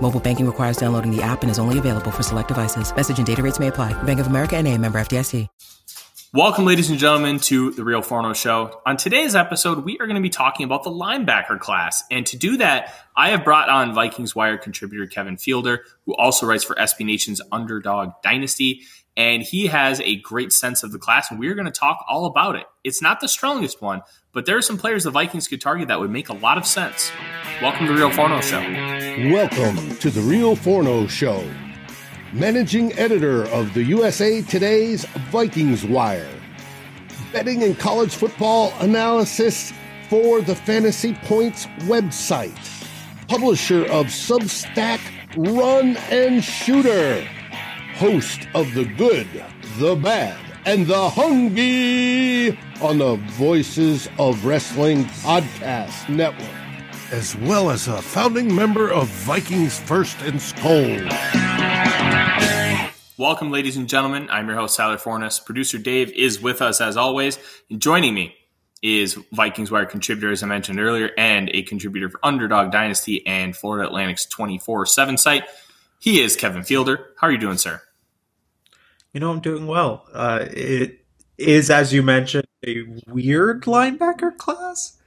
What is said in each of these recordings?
Mobile banking requires downloading the app and is only available for select devices. Message and data rates may apply. Bank of America and a member FDIC. Welcome, ladies and gentlemen, to the Real Forno Show. On today's episode, we are going to be talking about the linebacker class. And to do that, I have brought on Vikings Wire contributor Kevin Fielder, who also writes for SB Nation's Underdog Dynasty and he has a great sense of the class, and we're going to talk all about it. It's not the strongest one, but there are some players the Vikings could target that would make a lot of sense. Welcome to the Real Forno Show. Welcome to the Real Forno Show. Managing editor of the USA Today's Vikings Wire. Betting and college football analysis for the Fantasy Points website. Publisher of Substack Run and Shooter host of the good, the bad, and the hungry on the Voices of Wrestling Podcast Network, as well as a founding member of Vikings First and Skol. Welcome, ladies and gentlemen. I'm your host, Tyler Forness. Producer Dave is with us as always. And joining me is Vikings Wire contributor, as I mentioned earlier, and a contributor for Underdog Dynasty and Florida Atlantic's 24 7 site. He is Kevin Fielder. How are you doing, sir? You know, I'm doing well. Uh, it is, as you mentioned, a weird linebacker class.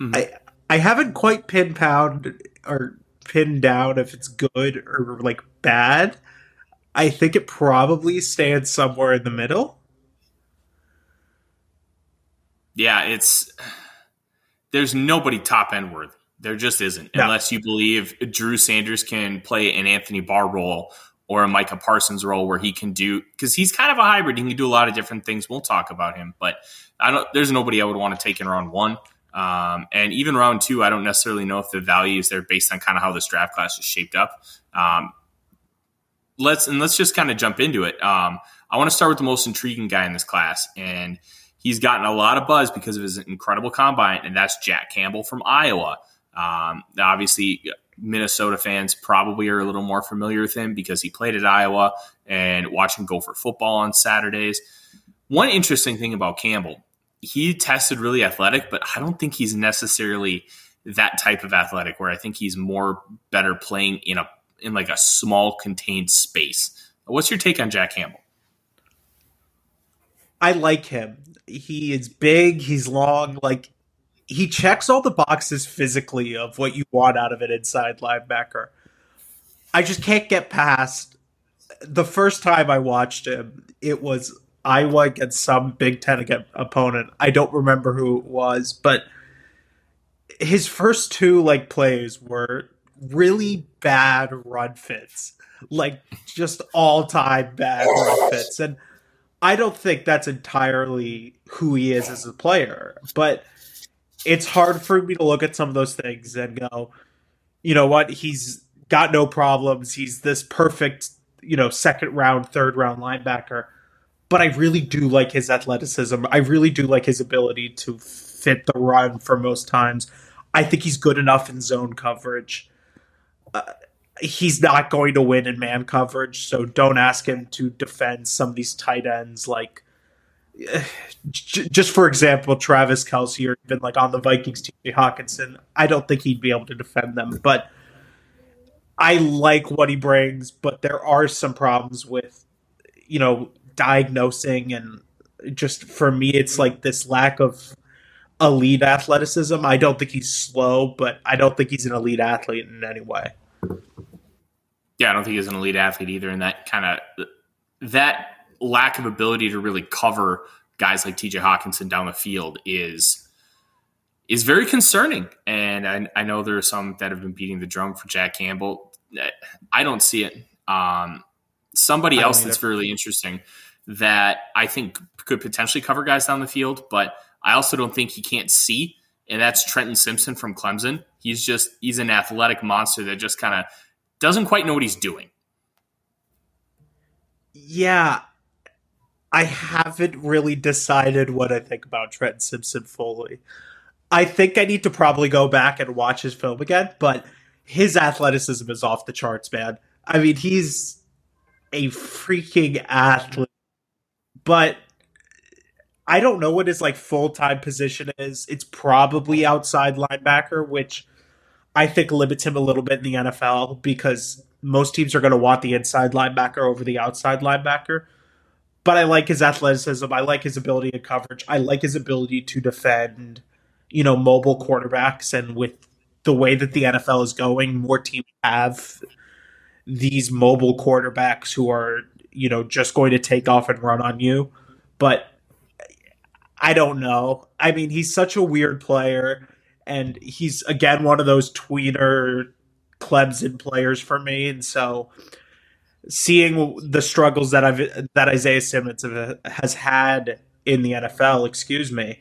Mm-hmm. I I haven't quite pinned pound or pinned down if it's good or like bad. I think it probably stands somewhere in the middle. Yeah, it's there's nobody top end worthy. There just isn't, no. unless you believe Drew Sanders can play an Anthony Barr role or a Micah Parsons role where he can do because he's kind of a hybrid. He can do a lot of different things. We'll talk about him, but I don't. There's nobody I would want to take in round one, um, and even round two. I don't necessarily know if the value is there based on kind of how this draft class is shaped up. Um, let's and let's just kind of jump into it. Um, I want to start with the most intriguing guy in this class, and he's gotten a lot of buzz because of his incredible combine, and that's Jack Campbell from Iowa. Um, obviously, Minnesota fans probably are a little more familiar with him because he played at Iowa and watching Gopher football on Saturdays. One interesting thing about Campbell, he tested really athletic, but I don't think he's necessarily that type of athletic where I think he's more better playing in a in like a small contained space. What's your take on Jack Campbell? I like him. He is big, he's long, like he checks all the boxes physically of what you want out of an inside linebacker. I just can't get past the first time I watched him. It was Iowa against some Big Ten opponent. I don't remember who it was, but his first two like plays were really bad run fits, like just all time bad run fits, and I don't think that's entirely who he is as a player, but it's hard for me to look at some of those things and go, you know what, he's got no problems. He's this perfect, you know, second round, third round linebacker. But I really do like his athleticism. I really do like his ability to fit the run for most times. I think he's good enough in zone coverage. Uh, he's not going to win in man coverage, so don't ask him to defend some of these tight ends like just for example, Travis Kelce or even like on the Vikings, TJ Hockenson, I don't think he'd be able to defend them. But I like what he brings, but there are some problems with, you know, diagnosing and just for me, it's like this lack of elite athleticism. I don't think he's slow, but I don't think he's an elite athlete in any way. Yeah, I don't think he's an elite athlete either. And that kind of that lack of ability to really cover guys like TJ Hockenson down the field is is very concerning. And I, I, know there are some that have been beating the drum for Jack Campbell. I don't see it. Um, somebody else that's really interesting that I think could potentially cover guys down the field, but I also don't think he can't see. And that's Trenton Simpson from Clemson. He's just he's an athletic monster that just kind of doesn't quite know what he's doing. Yeah, I haven't really decided what I think about Trent Simpson fully. I think I need to probably go back and watch his film again, but his athleticism is off the charts, man. I mean, he's a freaking athlete. But I don't know what his like full time position is. It's probably outside linebacker, which I think limits him a little bit in the NFL because most teams are going to want the inside linebacker over the outside linebacker but I like his athleticism. I like his ability to coverage. I like his ability to defend, you know, mobile quarterbacks. And with the way that the NFL is going, more teams have these mobile quarterbacks who are, you know, just going to take off and run on you. But I don't know. I mean, he's such a weird player. And he's, again, one of those tweener Clemson players for me. And so seeing the struggles that I've that Isaiah Simmons has had in the NFL, excuse me,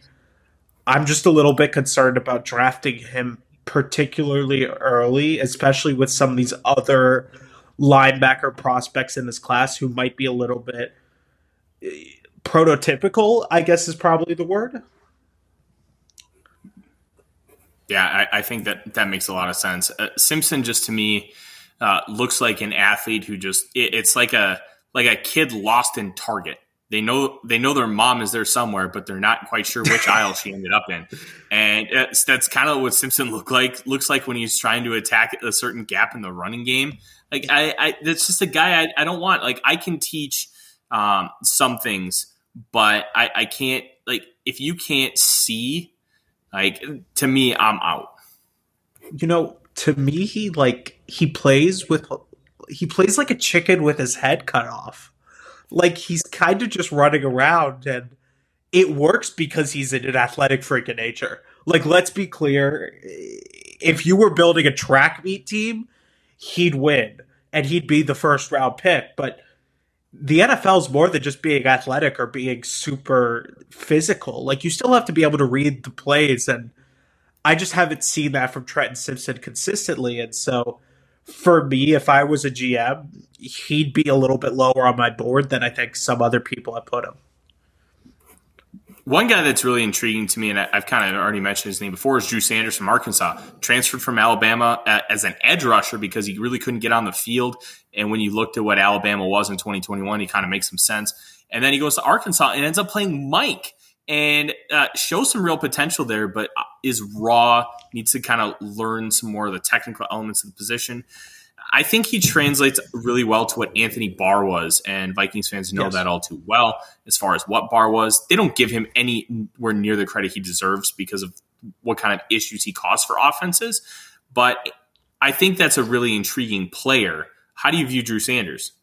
I'm just a little bit concerned about drafting him particularly early, especially with some of these other linebacker prospects in this class who might be a little bit prototypical, I guess is probably the word. Yeah, I, I think that that makes a lot of sense. Uh, Simpson, just to me, uh, looks like an athlete who just it, it's like a like a kid lost in Target. They know they know their mom is there somewhere, but they're not quite sure which aisle she ended up in. And that's kind of what Simpson look like looks like when he's trying to attack a certain gap in the running game. Like I, I that's just a guy I, I don't want. Like I can teach um, some things, but I, I can't like if you can't see, like to me, I'm out. You know, to me he like he plays with he plays like a chicken with his head cut off like he's kind of just running around and it works because he's in an athletic freak of nature like let's be clear if you were building a track meet team he'd win and he'd be the first round pick but the NFL's more than just being athletic or being super physical. Like you still have to be able to read the plays and I just haven't seen that from Trenton Simpson consistently. And so for me, if I was a GM, he'd be a little bit lower on my board than I think some other people have put him. One guy that's really intriguing to me, and I've kind of already mentioned his name before, is Drew Sanders from Arkansas. Transferred from Alabama uh, as an edge rusher because he really couldn't get on the field. And when you looked at what Alabama was in 2021, he kind of makes some sense. And then he goes to Arkansas and ends up playing Mike and uh, shows some real potential there, but uh, is raw, needs to kind of learn some more of the technical elements of the position. I think he translates really well to what Anthony Barr was, and Vikings fans know yes. that all too well. As far as what Barr was, they don't give him anywhere near the credit he deserves because of what kind of issues he caused for offenses. But I think that's a really intriguing player. How do you view Drew Sanders?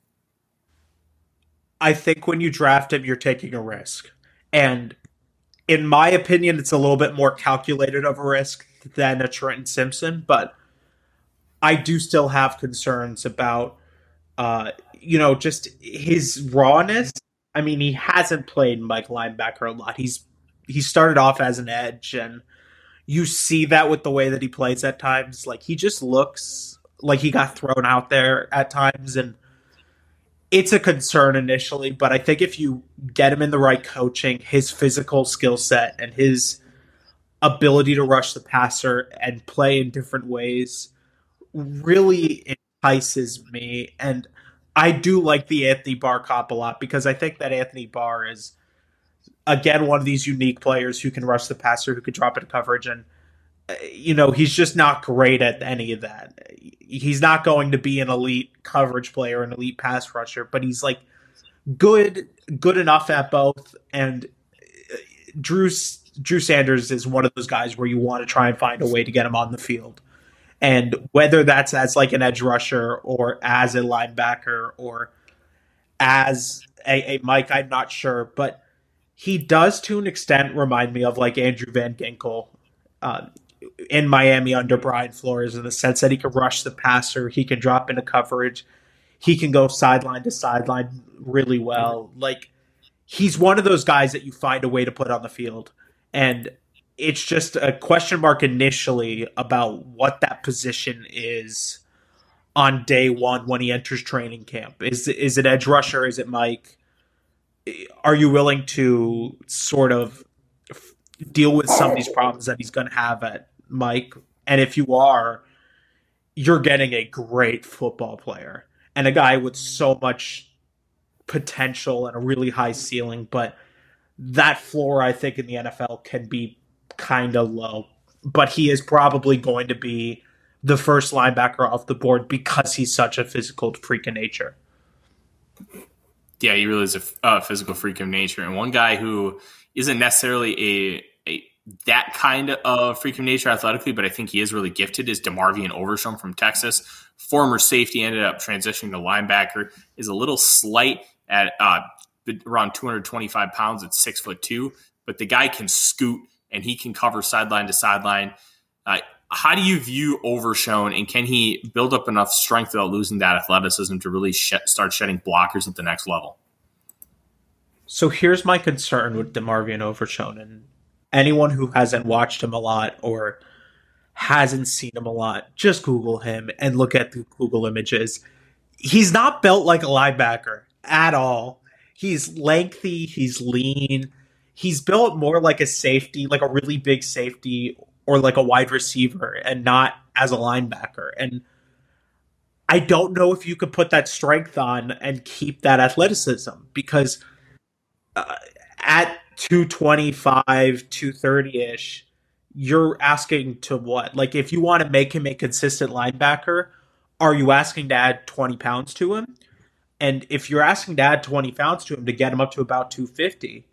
I think when you draft him, you're taking a risk. And in my opinion, it's a little bit more calculated of a risk than a Trenton Simpson, but I do still have concerns about, uh, you know, just his rawness. I mean, he hasn't played Mike linebacker a lot. He's he started off as an edge, and you see that with the way that he plays at times. Like he just looks like he got thrown out there at times, and it's a concern initially, but I think if you get him in the right coaching, his physical skill set and his ability to rush the passer and play in different ways really entices me. And I do like the Anthony Barr cop a lot because I think that Anthony Barr is again one of these unique players who can rush the passer, who can drop into coverage, and you know he's just not great at any of that. He's not going to be an elite coverage player, an elite pass rusher, but he's like good, good enough at both. And uh, Drew Drew Sanders is one of those guys where you want to try and find a way to get him on the field. And whether that's as like an edge rusher or as a linebacker or as a, a Mike, I'm not sure, but he does to an extent remind me of like Andrew Van Ginkel uh, in Miami under Brian Flores in the sense that he can rush the passer, he can drop into coverage, he can go sideline to sideline really well. Like he's one of those guys that you find a way to put on the field. And it's just a question mark initially about what that position is on day one when he enters training camp. Is is it edge rusher? Is it Mike? Are you willing to sort of deal with some of these problems that he's going to have at Mike? And if you are, you're getting a great football player and a guy with so much potential and a really high ceiling, but that floor I think in the NFL can be kind of low. But he is probably going to be the first linebacker off the board because he's such a physical freak of nature. Yeah, he really is a uh, physical freak of nature, and one guy who isn't necessarily a, a that kind of freak of nature athletically, but I think he is really gifted. Is Demarvion Overshown from Texas, former safety, ended up transitioning to linebacker. Is a little slight at uh, around 225 pounds at six foot two, but the guy can scoot and he can cover sideline to sideline. Uh, how do you view Overshown, and can he build up enough strength without losing that athleticism to really sh- start shedding blockers at the next level? So here's my concern with Demarvion Overshown, and anyone who hasn't watched him a lot or hasn't seen him a lot, just Google him and look at the Google images. He's not built like a linebacker at all. He's lengthy, he's lean. He's built more like a safety, like a really big safety or like a wide receiver and not as a linebacker. And I don't know if you could put that strength on and keep that athleticism because uh, at 225, 230 ish, you're asking to what? Like, if you want to make him a consistent linebacker, are you asking to add 20 pounds to him? And if you're asking to add 20 pounds to him to get him up to about 250,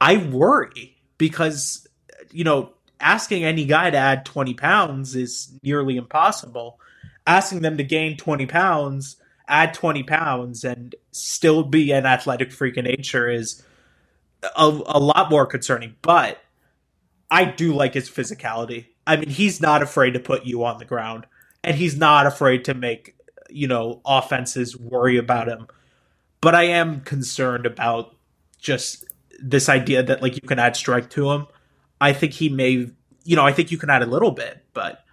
I worry because, you know, asking any guy to add 20 pounds is nearly impossible. Asking them to gain 20 pounds, add 20 pounds, and still be an athletic freak of nature is a, a lot more concerning. But I do like his physicality. I mean, he's not afraid to put you on the ground, and he's not afraid to make, you know, offenses worry about him. But I am concerned about just this idea that, like, you can add strike to him I think he may, you know, I think you can add a little bit, but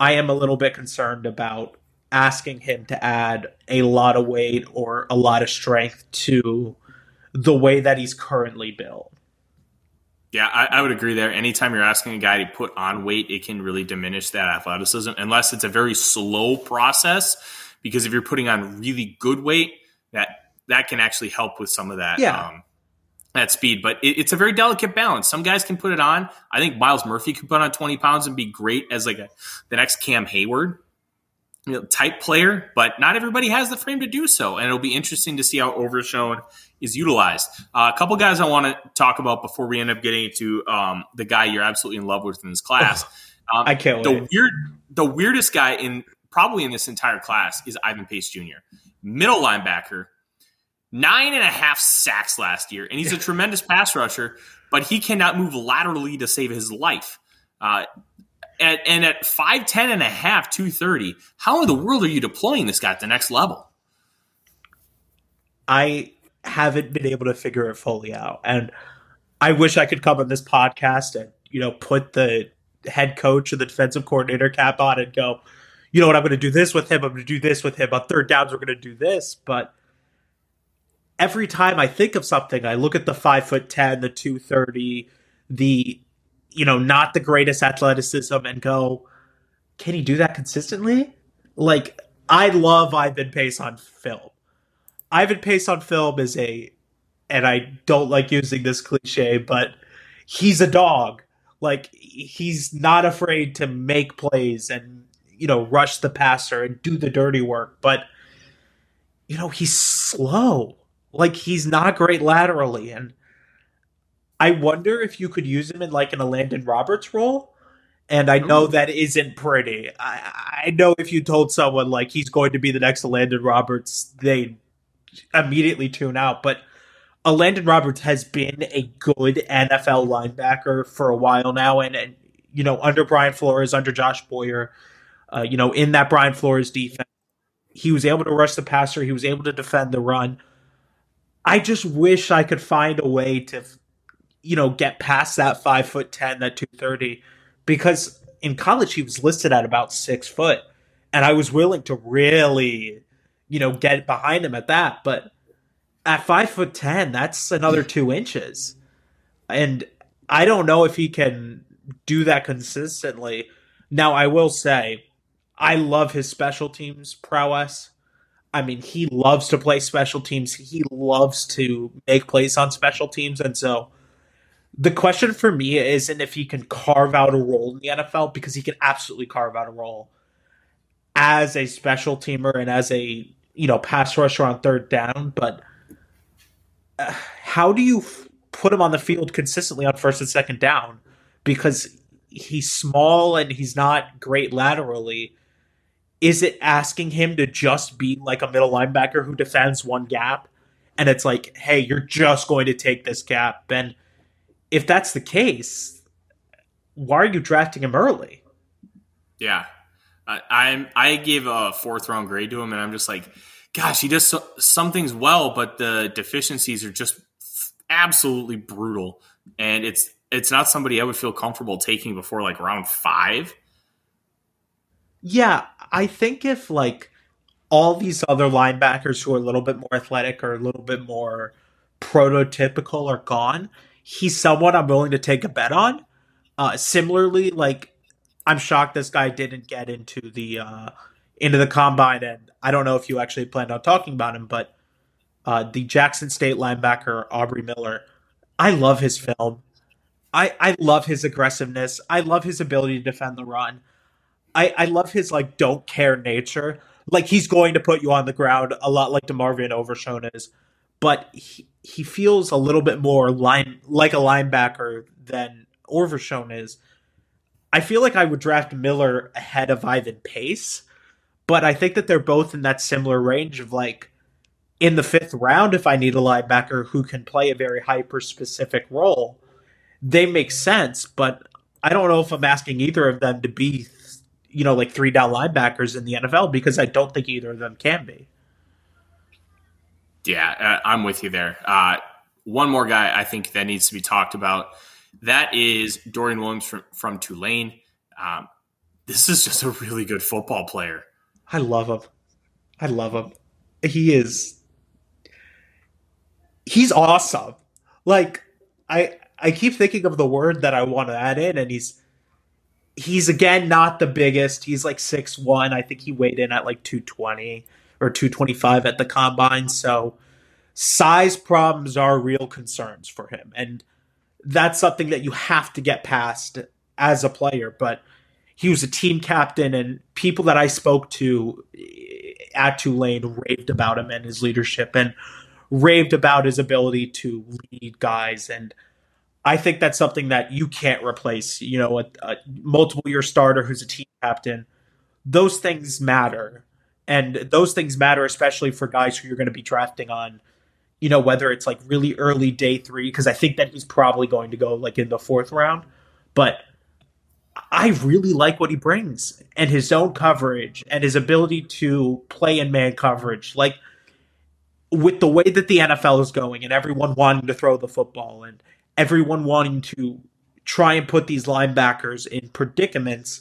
I am a little bit concerned about asking him to add a lot of weight or a lot of strength to the way that he's currently built. Yeah, I, I, would agree there. Anytime you're asking a guy to put on weight, it can really diminish that athleticism unless it's a very slow process. Because if you're putting on really good weight, that that can actually help with some of that yeah. um, at speed, but it, it's a very delicate balance. Some guys can put it on. I think Myles Murphy could put on 20 pounds and be great as like a, the next Cam Heyward you know, type player, but not everybody has the frame to do so. And it'll be interesting to see how Overshown is utilized. Uh, a couple guys I want to talk about before we end up getting to um, the guy you're absolutely in love with in this class. Um, I can't the wait. Weird, the weirdest guy in probably in this entire class is Ivan Pace Jr., middle linebacker nine and a half sacks last year, and he's a tremendous pass rusher, but he cannot move laterally to save his life. Uh, at, and at 5'10 and a half, 230, how in the world are you deploying this guy at the next level? I haven't been able to figure it fully out. And I wish I could come on this podcast and, you know, put the head coach or the defensive coordinator cap on and go, you know what, I'm going to do this with him. I'm going to do this with him. On third downs, we're going to do this. But every time I think of something, I look at the five foot ten, the two thirty, the you know not the greatest athleticism, and go, can he do that consistently? Like I love Ivan Pace on film. Ivan Pace on film is a and I don't like using this cliche, but he's a dog. Like he's not afraid to make plays and you know rush the passer and do the dirty work, but you know he's slow. Like he's not great laterally, and I wonder if you could use him in like an Elandon Roberts role. And I know Ooh. that isn't pretty. I, I know if you told someone like he's going to be the next Landon Roberts, they immediately tune out. But Landon Roberts has been a good NFL linebacker for a while now, and, and you know under Brian Flores, under Josh Boyer, uh, you know in that Brian Flores defense, he was able to rush the passer, he was able to defend the run. I just wish I could find a way to, you know, get past that five foot ten, that two thirty, because in college he was listed at about six foot, and I was willing to really, you know, get behind him at that, but at five foot ten, that's another two inches. And I don't know if he can do that consistently. Now, I will say, I love his special teams prowess. I mean, he loves to play special teams. He loves to make plays on special teams. And so the question for me isn't if he can carve out a role in the NFL, because he can absolutely carve out a role as a special teamer and as a, you know, pass rusher on third down. But uh, how do you f- put him on the field consistently on first and second down? Because he's small and he's not great laterally. Is it asking him to just be like a middle linebacker who defends one gap? And it's like, hey, you're just going to take this gap. And if that's the case, why are you drafting him early? Yeah. I, I'm I gave a fourth round grade to him, and I'm just like, gosh, he does so, some things well, but the deficiencies are just absolutely brutal. And it's it's not somebody I would feel comfortable taking before like round five. Yeah, I think if like all these other linebackers who are a little bit more athletic or a little bit more prototypical are gone, he's someone I'm willing to take a bet on. Uh, similarly, like I'm shocked this guy didn't get into the uh, into the combine. And I don't know if you actually planned on talking about him, but uh, the Jackson State linebacker Aubrey Miller, I love his film. I, I love his aggressiveness. I love his ability to defend the run. I, I love his like don't care nature. Like he's going to put you on the ground a lot like DeMarvin Overshown is, but he, he feels a little bit more line like a linebacker than Overshown is. I feel like I would draft Miller ahead of Ivan Pace but I think that they're both in that similar range of like in the fifth round, if I need a linebacker who can play a very hyper specific role, they make sense. But I don't know if I'm asking either of them to be, you know, like three down linebackers in the NFL because I don't think either of them can be. Yeah, uh, I'm with you there. Uh, one more guy I think that needs to be talked about. That is Dorian Williams from, from Tulane. Um, this is just a really good football player. I love him. I love him. He is he's awesome. Like I I keep thinking of the word that I want to add in and he's he's again not the biggest. He's like six one. I think he weighed in at like 220 or 225 at the combine. So size problems are real concerns for him. And that's something that you have to get past as a player. But he was a team captain, and people that I spoke to eh, at Tulane raved about him and his leadership, and raved about his ability to lead guys. And I think that's something that you can't replace. You know, a, a multiple year starter who's a team captain. Those things matter, and those things matter especially for guys who you're going to be drafting on. You know, whether it's like really early day three, because I think that he's probably going to go like in the fourth round, but I really like what he brings and his own coverage and his ability to play in man coverage. Like with the way that the NFL is going and everyone wanting to throw the football and everyone wanting to try and put these linebackers in predicaments.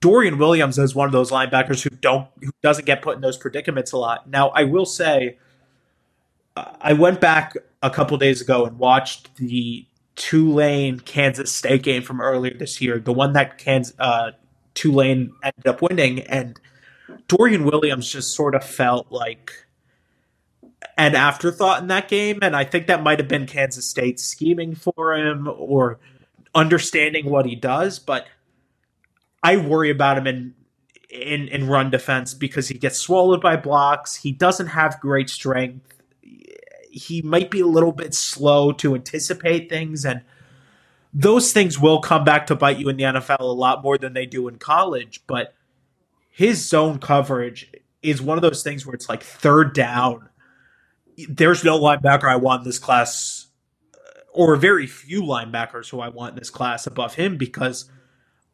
Dorian Williams is one of those linebackers who don't who doesn't get put in those predicaments a lot. Now, I will say I went back a couple days ago and watched the Tulane Kansas State game from earlier this year, the one that Kansas, uh, Tulane ended up winning, and Dorian Williams just sort of felt like an afterthought in that game, and I think that might have been Kansas State scheming for him or understanding what he does. But I worry about him in in in run defense because he gets swallowed by blocks. He doesn't have great strength. He might be a little bit slow to anticipate things and those things will come back to bite you in the NFL a lot more than they do in college, but his zone coverage is one of those things where it's like third down. There's no linebacker I want in this class, or very few linebackers who I want in this class above him because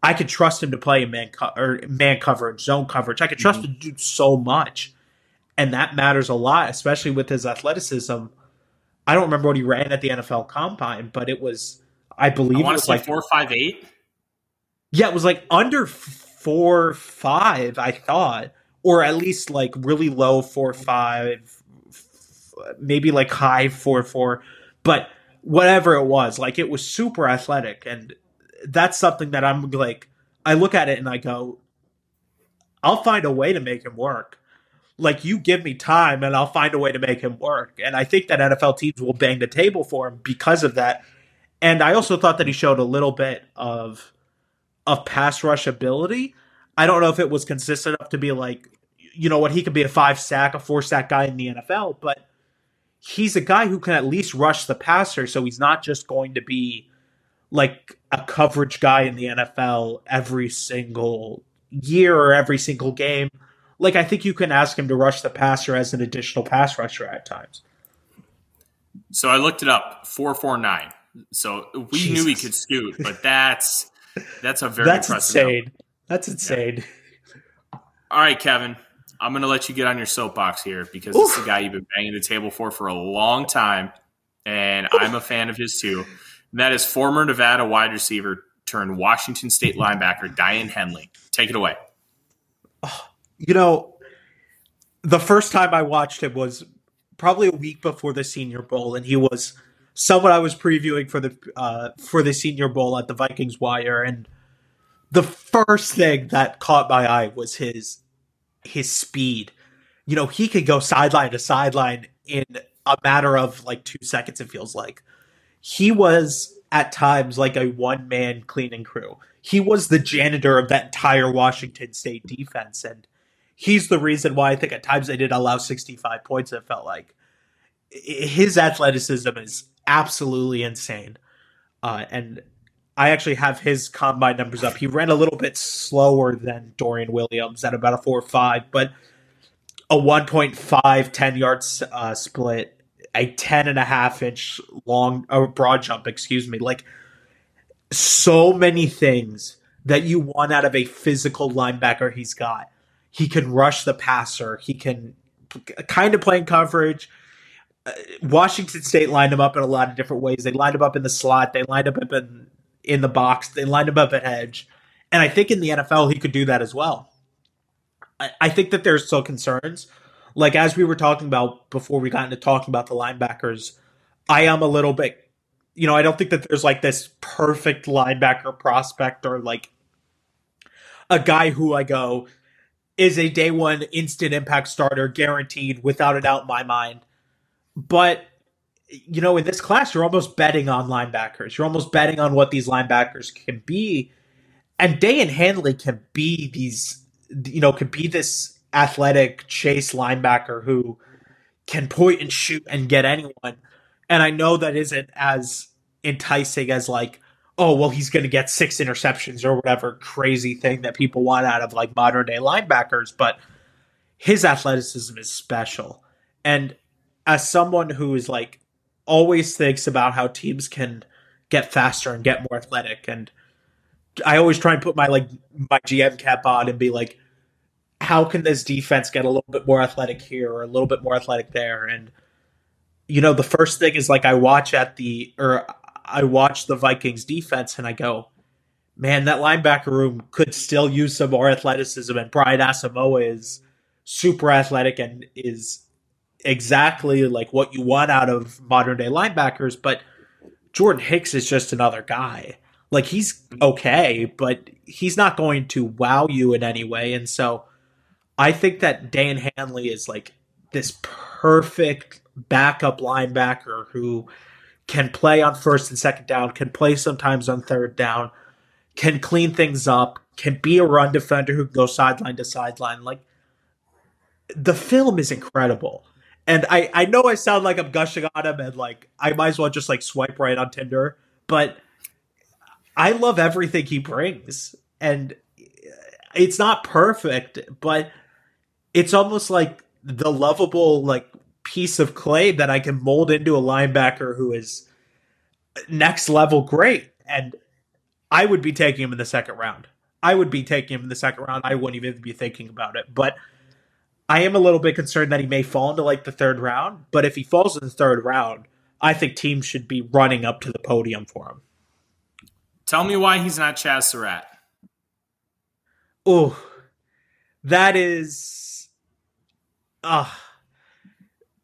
I could trust him to play man co- or man coverage, zone coverage. I could trust mm-hmm. him to do so much, and that matters a lot, especially with his athleticism. I don't remember what he ran at the NFL Combine, but it was, I believe, I it was like four five eight. Yeah, it was like under four five. I thought or at least like really low four five, maybe like high four four, but whatever it was, like it was super athletic, and that's something that I'm like, I look at it and I go, I'll find a way to make him work. Like you give me time and I'll find a way to make him work. And I think that NFL teams will bang the table for him because of that. And I also thought that he showed a little bit of of pass rush ability. I don't know if it was consistent enough to be like, you know what, he could be a five sack, a four sack guy in the NFL, but he's a guy who can at least rush the passer, so he's not just going to be like a coverage guy in the NFL every single year or every single game. Like I think you can ask him to rush the passer as an additional pass rusher at times. So I looked it up, four four nine. So we Jesus. knew he could scoot, but that's that's a very that's insane. Number. That's insane. Yeah. All right, Kevin. I'm going to let you get on your soapbox here because Oof. this is a guy you've been banging the table for for a long time, and Oof. I'm a fan of his too. And that is former Nevada wide receiver turned Washington State linebacker Daiyan Henley. Take it away. You know, the first time I watched him was probably a week before the Senior Bowl, and he was someone I was previewing for the uh, for the Senior Bowl at the Vikings Wire, and the first thing that caught my eye was his his speed. You know, he could go sideline to sideline in a matter of like two seconds, it feels like. He was at times like a one man cleaning crew. He was the janitor of that entire Washington State defense. And he's the reason why I think at times they did allow 65 points, it felt like. His athleticism is absolutely insane. Uh, and I actually have his combine numbers up. He ran a little bit slower than Dorian Williams at about a 4 5, but a 1.5 10 yards uh, split, a 10 and a half inch long, or broad jump, excuse me. Like so many things that you want out of a physical linebacker he's got. He can rush the passer, he can kind of play in coverage. Uh, Washington State lined him up in a lot of different ways. They lined him up in the slot. They lined him up in in the box. They lined him up at edge. And I think in the NFL, he could do that as well. I, I think that there's still concerns. Like, as we were talking about before we got into talking about the linebackers, I am a little bit, you know, I don't think that there's like this perfect linebacker prospect or like a guy who I go is a day one instant impact starter guaranteed without a doubt in my mind. But you know, in this class, you're almost betting on linebackers. You're almost betting on what these linebackers can be. And Daiyan Henley can be these, you know, can be this athletic chase linebacker who can point and shoot and get anyone. And I know that isn't as enticing as like, oh, well, he's going to get six interceptions or whatever crazy thing that people want out of like modern day linebackers. But his athleticism is special. And as someone who is like always thinks about how teams can get faster and get more athletic. And I always try and put my like my GM cap on and be like how can this defense get a little bit more athletic here or a little bit more athletic there? And you know the first thing is like I watch at the or I watch the Vikings defense and I go man that linebacker room could still use some more athleticism and Brian Asamoah is super athletic and is exactly like what you want out of modern day linebackers, but Jordan Hicks is just another guy. Like he's okay, but he's not going to wow you in any way. And so I think that Daiyan Henley is like this perfect backup linebacker who can play on first and second down, can play sometimes on third down, can clean things up, can be a run defender who goes sideline to sideline. Like the film is incredible. And I, I know I sound like I'm gushing on him and like I might as well just like swipe right on Tinder, but I love everything he brings. And it's not perfect, but it's almost like the lovable like piece of clay that I can mold into a linebacker who is next level great. And I would be taking him in the second round. I would be taking him in the second round. I wouldn't even be thinking about it. But I am a little bit concerned that he may fall into like the third round. But if he falls in the third round, I think teams should be running up to the podium for him. Tell me why he's not Chazz Surratt. Oh, that is. Uh,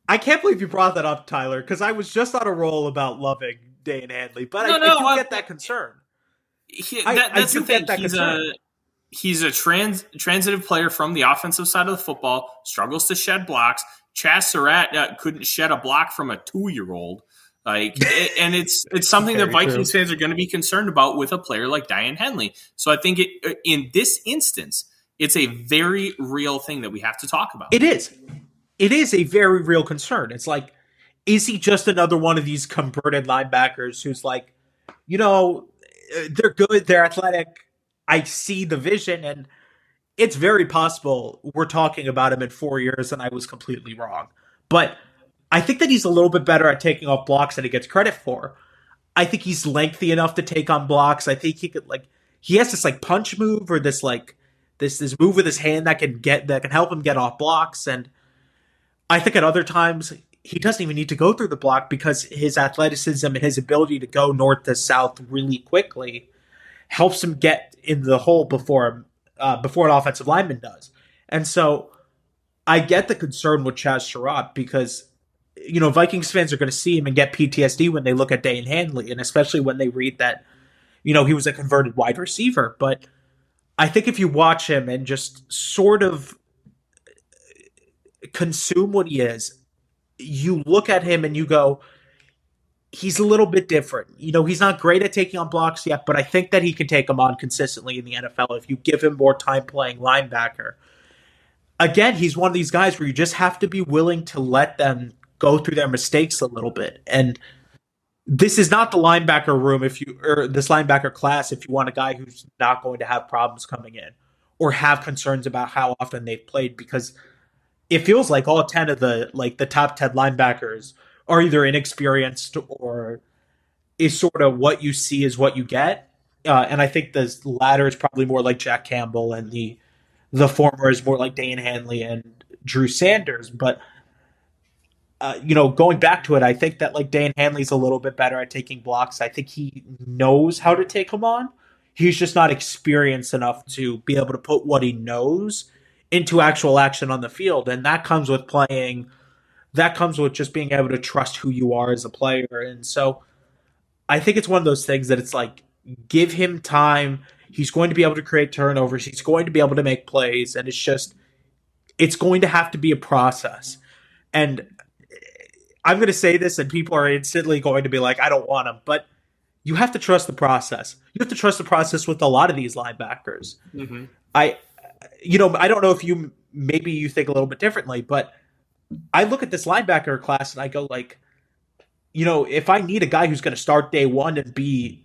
I can't believe you brought that up, Tyler, because I was just on a roll about loving Daiyan Henley, but no, I, no, I do I, get that concern. He, that, that's the thing. He's concern. a he's a trans transitive player from the offensive side of the football. Struggles to shed blocks. Chazz Surratt uh, couldn't shed a block from a two year old. Like, it, and it's it's something that Vikings true. fans are going to be concerned about with a player like Daiyan Henley. So I think it uh, in this instance, it's a very real thing that we have to talk about. It is. It is a very real concern. It's like, is he just another one of these converted linebackers who's like, you know, uh, they're good, they're athletic. I see the vision, and it's very possible we're talking about him in four years, and I was completely wrong. But I think that he's a little bit better at taking off blocks than he gets credit for. I think he's lengthy enough to take on blocks. I think he could like he has this like punch move or this like this this move with his hand that can get that can help him get off blocks and I think at other times he doesn't even need to go through the block because his athleticism and his ability to go north to south really quickly helps him get in the hole before uh, before an offensive lineman does. And so I get the concern with Chazz Surratt because you know, Vikings fans are going to see him and get PTSD when they look at Daiyan Henley, and especially when they read that, you know, he was a converted wide receiver. But I think if you watch him and just sort of consume what he is, you look at him and you go, he's a little bit different. You know, he's not great at taking on blocks yet, but I think that he can take them on consistently in the NFL if you give him more time playing linebacker. Again, he's one of these guys where you just have to be willing to let them go through their mistakes a little bit. And this is not the linebacker room if you or this linebacker class if you want a guy who's not going to have problems coming in or have concerns about how often they've played because it feels like all 10 of the like the top 10 linebackers are either inexperienced or is sort of what you see is what you get uh, and i think the latter is probably more like jack campbell and the the former is more like Daiyan Henley and drew sanders but uh, you know, going back to it, I think that like Daiyan Henley's a little bit better at taking blocks. I think he knows how to take them on. He's just not experienced enough to be able to put what he knows into actual action on the field. And that comes with playing, that comes with just being able to trust who you are as a player. And so I think it's one of those things that it's like, give him time. He's going to be able to create turnovers. He's going to be able to make plays. And it's just, it's going to have to be a process. And I'm going to say this, and people are instantly going to be like, I don't want him. But you have to trust the process. You have to trust the process with a lot of these linebackers. Mm-hmm. I, you know, I don't know if you maybe you think a little bit differently, but I look at this linebacker class and I go like, you know, if I need a guy who's going to start day one and be,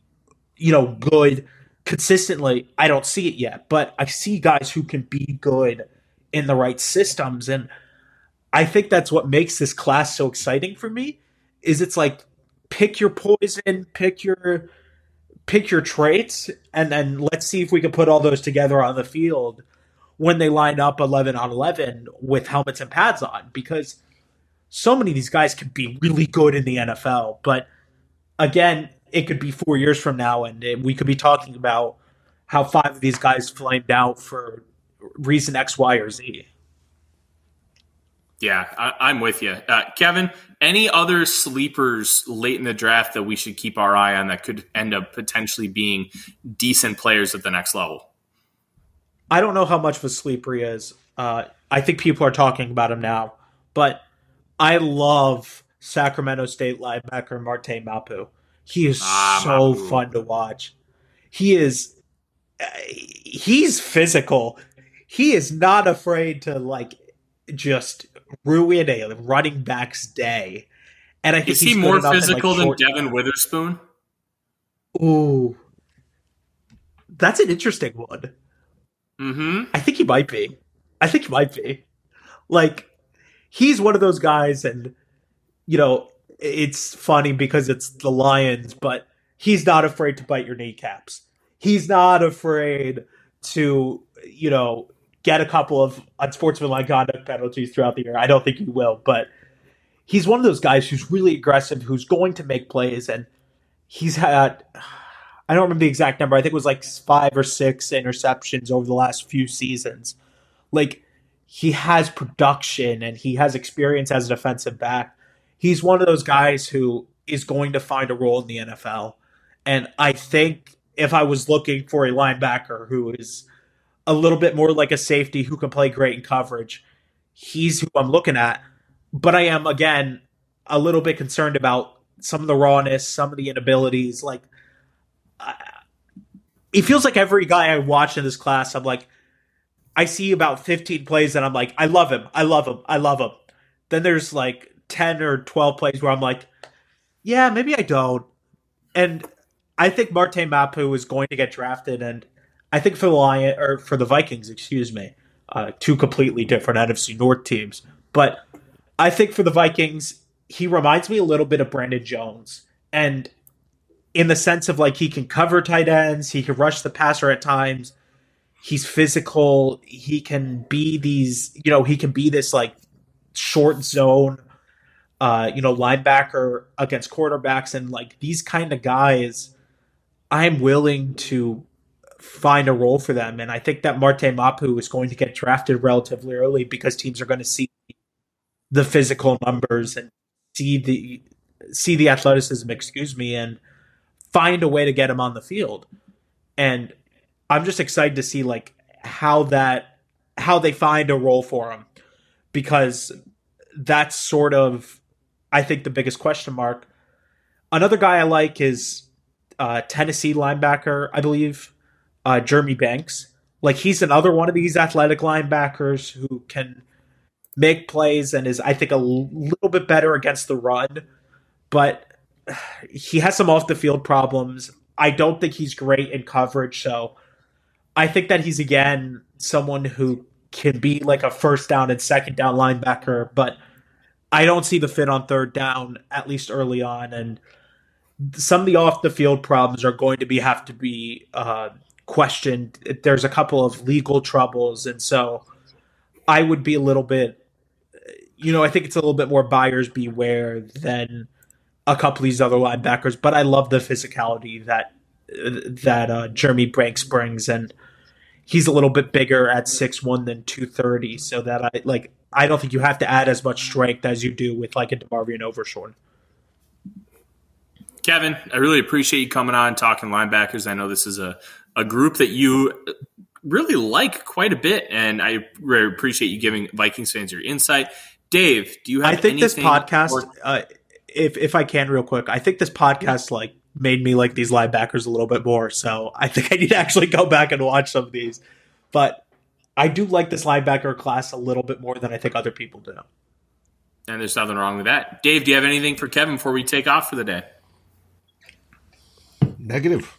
you know, good consistently, I don't see it yet. But I see guys who can be good in the right systems and I think that's what makes this class so exciting for me. Is it's like pick your poison, pick your pick your traits, and then let's see if we can put all those together on the field when they line up 11 on 11 with helmets and pads on because so many of these guys could be really good in the NFL but again it could be 4 years from now and we could be talking about how five of these guys flamed out for reason X Y or Z yeah, I, am with you, uh, Kevin. Any other sleepers late in the draft that we should keep our eye on that could end up potentially being decent players at the next level? I don't know how much of a sleeper he is. Uh, I think people are talking about him now, but I love Sacramento State linebacker Marte Mapu. He is ah, so Mapu. fun to watch. He is uh, he's physical. He is not afraid to like just ruin a running back's day. And I think is he more physical like, than Devon Witherspoon? Ooh, that's an interesting one. Mm-hmm. I think he might be. I think he might be. Like, he's one of those guys, and you know, it's funny because it's the Lions, but he's not afraid to bite your kneecaps. He's not afraid to, you know, get a couple of unsportsmanlike conduct penalties throughout the year. I don't think he will, but he's one of those guys who's really aggressive, who's going to make plays, and he's had I don't remember the exact number. I think it was like five or six interceptions over the last few seasons. Like he has production and he has experience as a defensive back. He's one of those guys who is going to find a role in the NFL. And I think if I was looking for a linebacker who is a little bit more like a safety who can play great in coverage, he's who I'm looking at. But I am again a little bit concerned about some of the rawness, some of the inabilities. Like, it feels like every guy I watch in this class, I'm like, I see about 15 plays and I'm like, I love him, I love him, I love him. Then there's like 10 or 12 plays where I'm like, yeah, maybe I don't. And I think Marte Mapu is going to get drafted, and I think for the Lion or for the Vikings, excuse me, uh, two completely different NFC North teams. But I think for the Vikings, he reminds me a little bit of Brandon Jones, and in the sense of like he can cover tight ends, he can rush the passer at times. He's physical. He can be these, you know, he can be this like short zone, uh, you know, linebacker against quarterbacks and like these kind of guys. I'm willing to find a role for them, and I think that Marte Mapu is going to get drafted relatively early because teams are going to see the physical numbers and see the see the athleticism. Excuse me, and find a way to get him on the field. And I'm just excited to see like how that how they find a role for him because that's sort of I think the biggest question mark. Another guy I like is uh, Tennessee linebacker, I believe, uh, Jeremy Banks. Like he's another one of these athletic linebackers who can make plays and is I think a little bit better against the run, but he has some off the field problems. I don't think he's great in coverage, so I think that he's again someone who can be like a first down and second down linebacker, but I don't see the fit on third down at least early on, and some of the off the field problems are going to be have to be uh, questioned. There's a couple of legal troubles, and so I would be a little bit, you know, I think it's a little bit more buyers beware than a couple of these other linebackers, but I love the physicality that that uh, Jeremy Banks brings, and he's a little bit bigger at six one than two thirty, so that I like. I don't think you have to add as much strength as you do with like a DeMarvion Overshown. Kevin, I really appreciate you coming on talking linebackers. I know this is a, a group that you really like quite a bit, and I really appreciate you giving Vikings fans your insight. Dave, do you have? I think this podcast. Or- uh, if if I can real quick, I think this podcast like made me like these linebackers a little bit more. So I think I need to actually go back and watch some of these. But I do like this linebacker class a little bit more than I think other people do. And there's nothing wrong with that. Dave, do you have anything for Kevin before we take off for the day? Negative.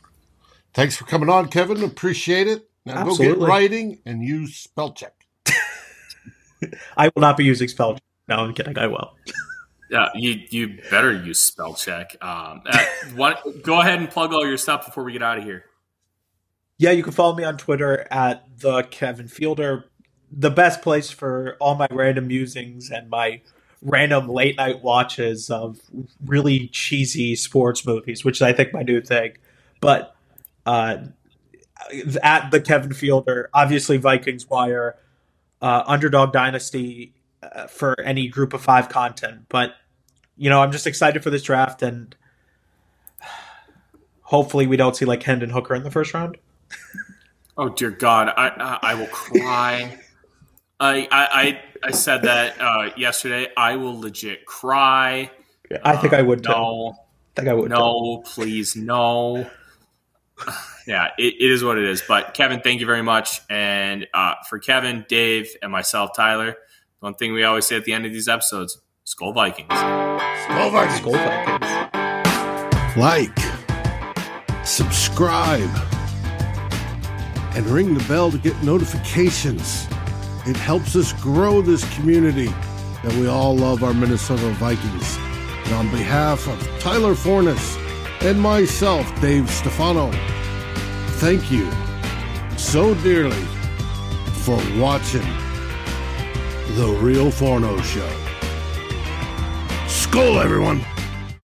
Thanks for coming on, Kevin. Appreciate it. Now Absolutely. go get writing and use spell check. I will not be using spell check. No, I'm kidding. I will. Yeah, you you better use spell check. Um, uh, what, go ahead and plug all your stuff before we get out of here. Yeah, you can follow me on Twitter at the Kevin Fielder. The best place for all my random musings and my random late night watches of really cheesy sports movies, which is I think my new thing. But uh, at the Kevin Fielder, obviously Vikings Wire, uh, Underdog Dynasty uh, for any group of five content. But you know, I'm just excited for this draft, and hopefully, we don't see like Hendon Hooker in the first round. oh dear God, I I, I will cry. I I I said that uh, yesterday. I will legit cry. I think I would. Too. No, I think I would. no, please, no. yeah, it, it is what it is. But Kevin, thank you very much. And uh, for Kevin, Dave, and myself, Tyler, one thing we always say at the end of these episodes: Skol Vikings. Skol Vikings. Skol Vikings. Like, subscribe, and ring the bell to get notifications. It helps us grow this community that we all love our Minnesota Vikings. And on behalf of Tyler Forness and myself, Dave Stefano, thank you so dearly for watching The Real Forno Show. Skol, everyone!